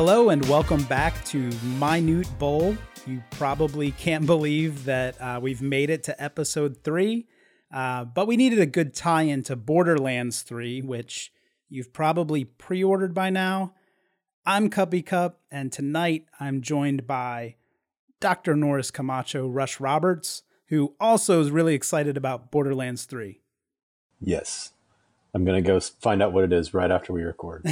Hello and welcome back to Minute Bull. You probably can't believe that uh, we've made it to episode three, uh, but we needed a good tie in to Borderlands 3, which you've probably pre ordered by now. I'm Cuppy Cup, and tonight I'm joined by Dr. Norris Camacho Rush Roberts, who also is really excited about Borderlands 3. Yes. I'm going to go find out what it is right after we record.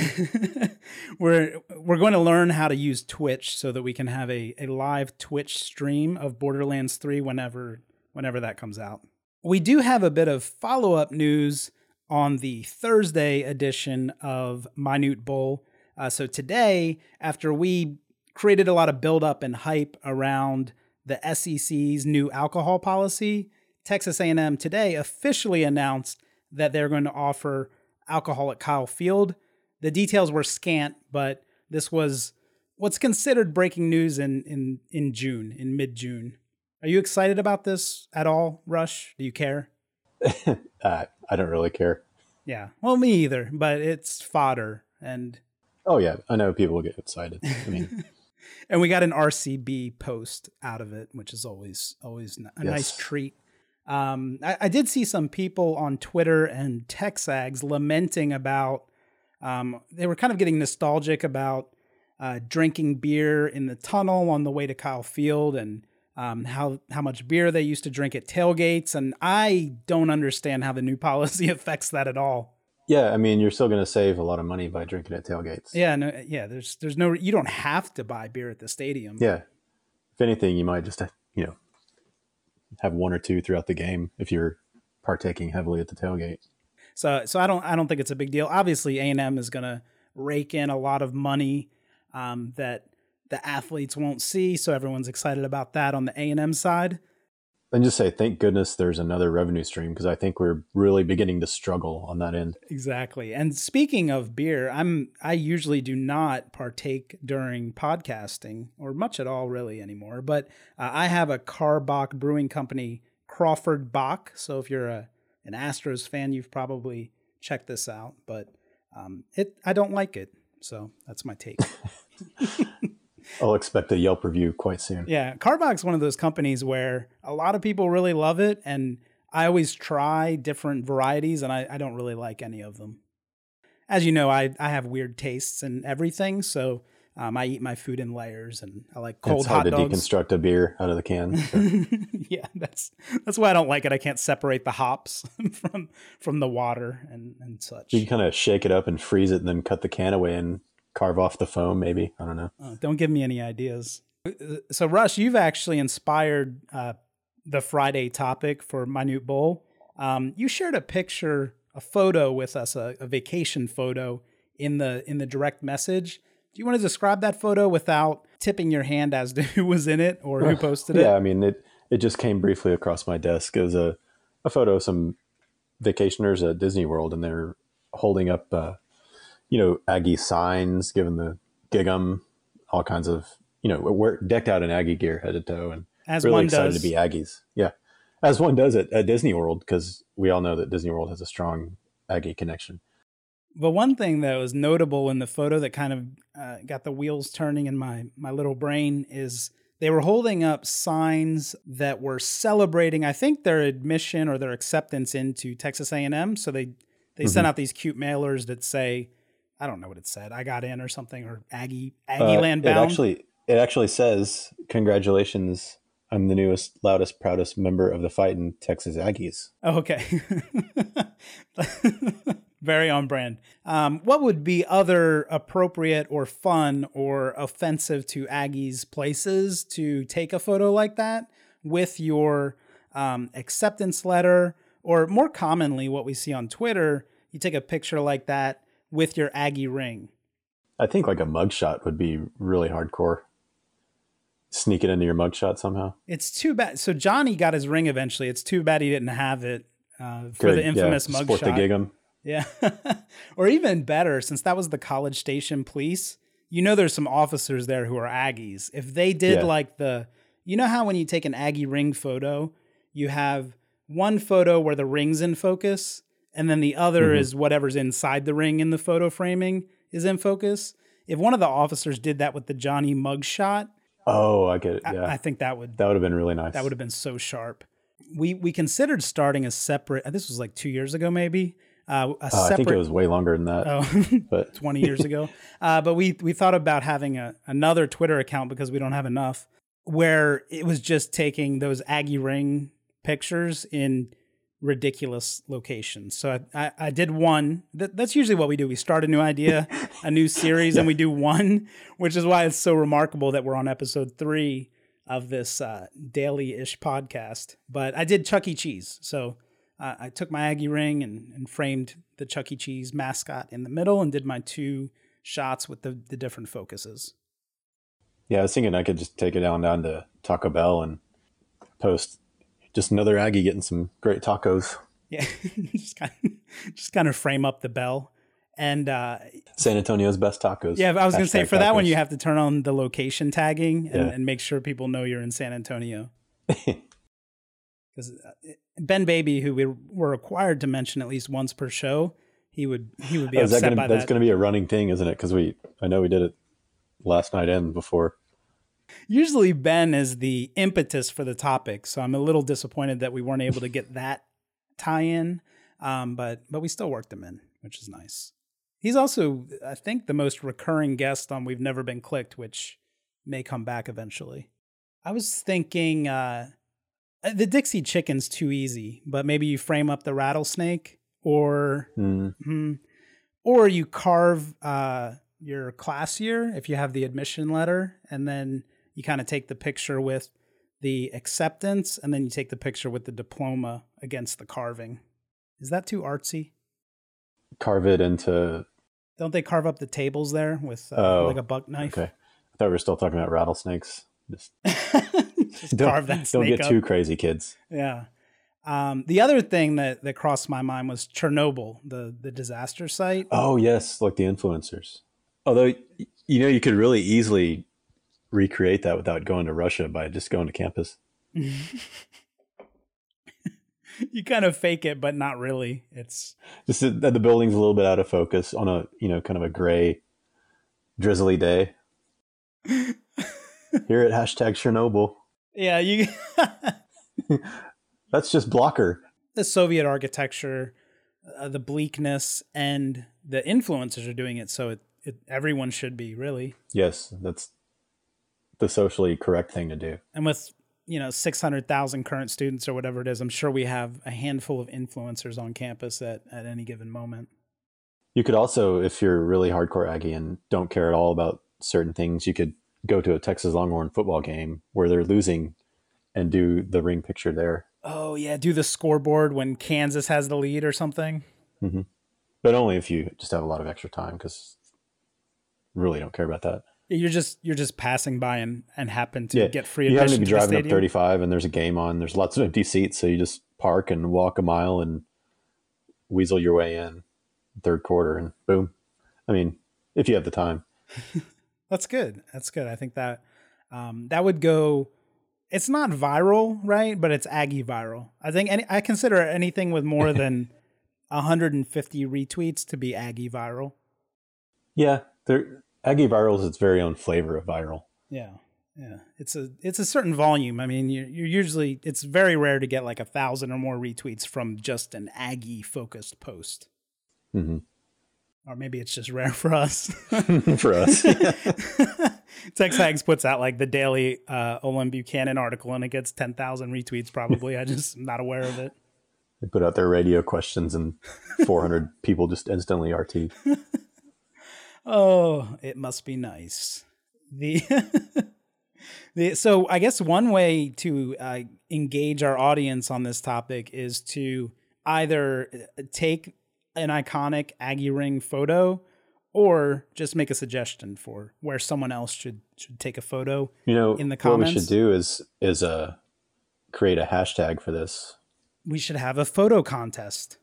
we're we're going to learn how to use Twitch so that we can have a, a live Twitch stream of Borderlands 3 whenever whenever that comes out. We do have a bit of follow-up news on the Thursday edition of Minute Bull. Uh, so today, after we created a lot of build-up and hype around the SEC's new alcohol policy, Texas A&M today officially announced that they're going to offer alcohol at Kyle Field. The details were scant, but this was what's considered breaking news in in in June, in mid June. Are you excited about this at all, Rush? Do you care? uh, I don't really care. Yeah, well, me either. But it's fodder, and oh yeah, I know people will get excited. I mean, and we got an RCB post out of it, which is always always a yes. nice treat. Um, I, I, did see some people on Twitter and Texags lamenting about. Um, they were kind of getting nostalgic about uh, drinking beer in the tunnel on the way to Kyle Field and um, how how much beer they used to drink at tailgates. And I don't understand how the new policy affects that at all. Yeah, I mean, you're still going to save a lot of money by drinking at tailgates. Yeah, no, yeah. There's there's no you don't have to buy beer at the stadium. Yeah, if anything, you might just you know have one or two throughout the game if you're partaking heavily at the tailgate. So so I don't I don't think it's a big deal. Obviously, A and M is going to rake in a lot of money um, that the athletes won't see. So everyone's excited about that on the A and M side and just say thank goodness there's another revenue stream because I think we're really beginning to struggle on that end. Exactly. And speaking of beer, I'm I usually do not partake during podcasting or much at all really anymore, but uh, I have a Karbach Brewing Company Crawford Bock So if you're a an Astros fan, you've probably checked this out, but um, it I don't like it. So that's my take. I'll expect a Yelp review quite soon. Yeah, Karbach's one of those companies where a lot of people really love it, and I always try different varieties, and I, I don't really like any of them. As you know, I, I have weird tastes and everything, so um, I eat my food in layers, and I like cold it's hot hard dogs. to deconstruct a beer out of the can. Yeah, that's that's why I don't like it. I can't separate the hops from from the water and and such. You kind of shake it up and freeze it, and then cut the can away and carve off the foam, maybe. I don't know. Uh, don't give me any ideas. So, Rush, you've actually inspired uh, the Friday topic for Minute Bull. Um, you shared a picture, a photo with us, a, a, vacation photo in the in the direct message. Do you want to describe that photo without tipping your hand as to who was in it or who posted it? Yeah, I mean it. It just came briefly across my desk. as a a photo of some vacationers at Disney World, and they're holding up uh, you know, Aggie signs, given the gig'em, all kinds of, you know, we're decked out in Aggie gear head to toe and As really excited does. to be Aggies. Yeah. As one does at, at Disney World, because we all know that Disney World has a strong Aggie connection. But one thing that was notable in the photo that kind of uh, got the wheels turning in my my little brain is they were holding up signs that were celebrating, I think, their admission or their acceptance into Texas A&M. So they they mm-hmm. sent out these cute mailers that say I don't know what it said. I got in or something or Aggie Aggie uh, land bound. It actually it actually says congratulations. I'm the newest, loudest, proudest member of the fighting Texas Aggies. Oh, okay. Very on brand. Um, what would be other appropriate or fun or offensive to Aggies places to take a photo like that with your um, acceptance letter? Or more commonly, what we see on Twitter, you take a picture like that with your Aggie ring? I think like a mugshot would be really hardcore. Sneak it into your mugshot somehow. It's too bad. So Johnny got his ring eventually. It's too bad he didn't have it uh, for Good. the infamous yeah. mugshot. Sport the gig'em. Yeah. or even better, since that was the College Station Police, you know there's some officers there who are Aggies. If they did yeah. like the, you know how when you take an Aggie ring photo, you have one photo where the ring's in focus and then the other mm-hmm. is whatever's inside the ring in the photo framing is in focus. if one of the officers did that with the Johnny mug shot, Oh, I get it. I- Yeah, I, think that would that would have been really nice. that would have been so sharp. We we considered starting a separate. This was like two years ago, maybe. Uh, a Uh, separate. I think it was way longer than that. Oh, but 20 years ago. Uh, but we we thought about having a another Twitter account because we don't have enough, where it was just taking those Aggie ring pictures in ridiculous locations. So I, I, I did one. That, that's usually what we do. We start a new idea, a new series, and we do one, which is why it's so remarkable that we're on episode three of this uh, daily-ish podcast. But I did Chuck E. Cheese, so uh, I took my Aggie ring and, and framed the Chuck E. Cheese mascot in the middle and did my two shots with the, the different focuses. yeah, I was thinking I could just take it down down to Taco Bell and post just another Aggie getting some great tacos. Yeah, just kind of, just kind of frame up the bell. And uh, San Antonio's best tacos. yeah, I was going to say for that one, you have to turn on the location tagging and, Yeah. and make sure people know you're in San Antonio. Because Ben Baby, who we were required to mention at least once per show, he would he would be Oh, is that gonna, by that's that. going to be a running thing, isn't it? Because we, I know we did it last night and before. Usually Ben is the impetus for the topic, so I'm a little disappointed that we weren't able to get that tie-in. Um, but but we still worked him in, which is nice. He's also, I think, the most recurring guest on We've Never Been Clicked, which may come back eventually. I was thinking uh, the Dixie Chicken's too easy, but maybe you frame up the rattlesnake, or Mm, hmm, or you carve uh, your class year if you have the admission letter, and then you kind of take the picture with the acceptance, and then you take the picture with the diploma against the carving. Is that too artsy? carve it into. Don't they carve up the tables there with uh, Oh, like a buck knife? Okay, I thought we were still talking about rattlesnakes. Just Just don't, carve that don't get up. too crazy, kids. Yeah. Um, the other thing that, that crossed my mind was Chernobyl, the the disaster site. Oh yes, like the influencers. Although you know you could really easily recreate that without going to Russia by just going to campus. you kind of fake it, but not really. It's Just that the building's a little bit out of focus on a you know kind of a gray, drizzly day. Here at hashtag Chernobyl, yeah, you that's just blocker. the Soviet architecture, uh, the bleakness, and the influencers are doing it. So it, it everyone should be really. Yes, that's the socially correct thing to do. And with you know six hundred thousand current students or whatever it is, I'm sure we have a handful of influencers on campus at at any given moment. You could also, if you're really hardcore Aggie and don't care at all about certain things, you could go to a Texas Longhorn football game where they're losing and do the ring picture there. Oh yeah, do the scoreboard when Kansas has the lead or something. Mm-hmm. But only if you just have a lot of extra time because really don't care about that. You're just you're just passing by and, and happen to Yeah, get free you happen to be to the driving up stadium. 35 and there's a game on. There's lots of empty seats, so you just park and walk a mile and weasel your way in third quarter and boom. I mean, if you have the time. That's good. That's good. I think that um, that would go. It's not viral, right? But it's Aggie viral. I think any, I consider anything with more than 150 retweets to be Aggie viral. Yeah, there Aggie Viral is its very own flavor of viral. Yeah, yeah. It's a it's a certain volume. I mean, you're, you're usually it's very rare to get like a thousand or more retweets from just an Aggie focused post, hmm or maybe it's just rare for us. For us. TexAgs puts out like the daily uh, Olin Buchanan article and it gets 10,000 retweets probably. I just am not aware of it. They put out their radio questions and 400 people just instantly RT. Oh, it must be nice. The, the so I guess one way to uh, engage our audience on this topic is to either uh, take an iconic Aggie ring photo or just make a suggestion for where someone else should should take a photo. You know, In the comments, what we should do is is uh, create a hashtag for this. We should have a photo contest.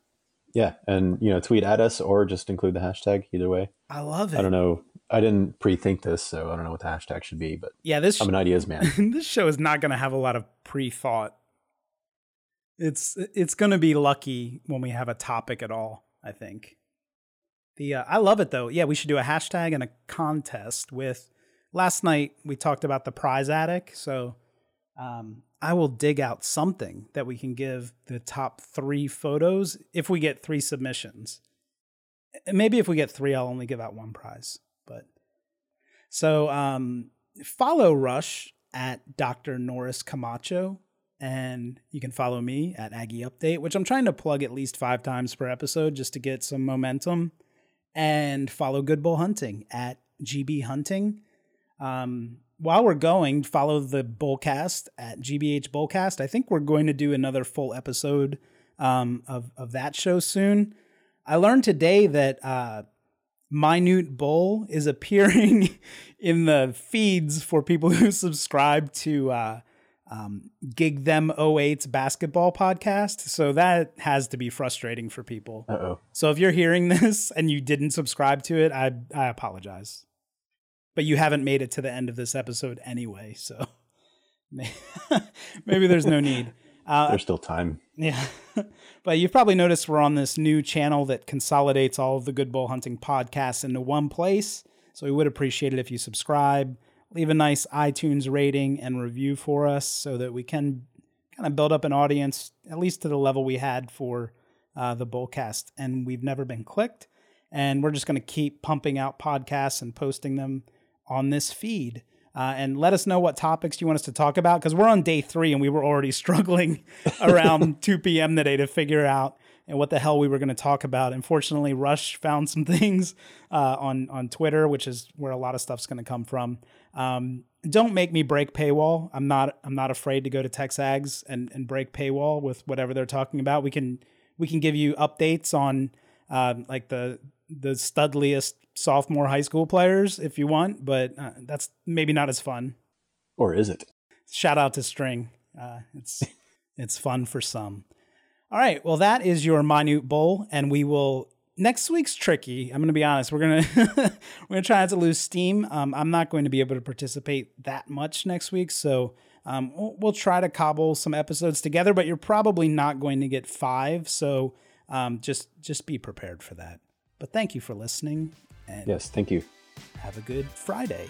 Yeah, and you know, tweet at us or just include the hashtag. Either way, I love it. I don't know. I didn't pre-think this, so I don't know what the hashtag should be. But Yeah, this I'm an ideas man. this show is not going to have a lot of pre-thought. It's it's going to be lucky when we have a topic at all, I think. The uh, I love it though. Yeah, we should do a hashtag and a contest with. Last night we talked about the prize attic, so um, I will dig out something that we can give the top three photos if we get three submissions. Maybe if we get three, I'll only give out one prize. But so um, follow Rush at Dr. Norris Camacho, and you can follow me at Aggie Update, which I'm trying to plug at least five times per episode just to get some momentum. And follow Good Bull Hunting at GB Hunting. Um, while we're going, follow the Bullcast at GBH Bullcast. I think we're going to do another full episode um, of of that show soon. I learned today that uh, Minute Bull is appearing in the feeds for people who subscribe to uh, um, Gig Them 08's basketball podcast. So that has to be frustrating for people. Uh-oh. So if you're hearing this and you didn't subscribe to it, I I apologize but you haven't made it to the end of this episode anyway, so maybe there's no need. Uh, there's still time. Yeah. but you've probably noticed we're on this new channel that consolidates all of the Good Bull Hunting podcasts into one place. So we would appreciate it if you subscribe, leave a nice iTunes rating and review for us so that we can kind of build up an audience, at least to the level we had for uh, the Bullcast. And we've never been clicked. And we're just going to keep pumping out podcasts and posting them on this feed. Uh, and let us know what topics you want us to talk about because we're on day three and we were already struggling around 2 p.m. today to figure out and what the hell we were going to talk about. Unfortunately, Rush found some things uh, on on Twitter, which is where a lot of stuff's going to come from. Um, don't make me break paywall. I'm not I'm not afraid to go to TexAgs and and break paywall with whatever they're talking about. We can we can give you updates on uh, like the the studliest sophomore high school players if you want, but uh, that's maybe not as fun. Or is it? Shout out to String. Uh, it's it's fun for some. All right, well that is your minute bull, and we will next week's tricky. I'm going to be honest. We're gonna we're gonna try not to lose steam. Um, I'm not going to be able to participate that much next week, so um, we'll, we'll, try to cobble some episodes together. But you're probably not going to get five, so um, just just be prepared for that. But thank you for listening, and yes, thank you. Have a good Friday.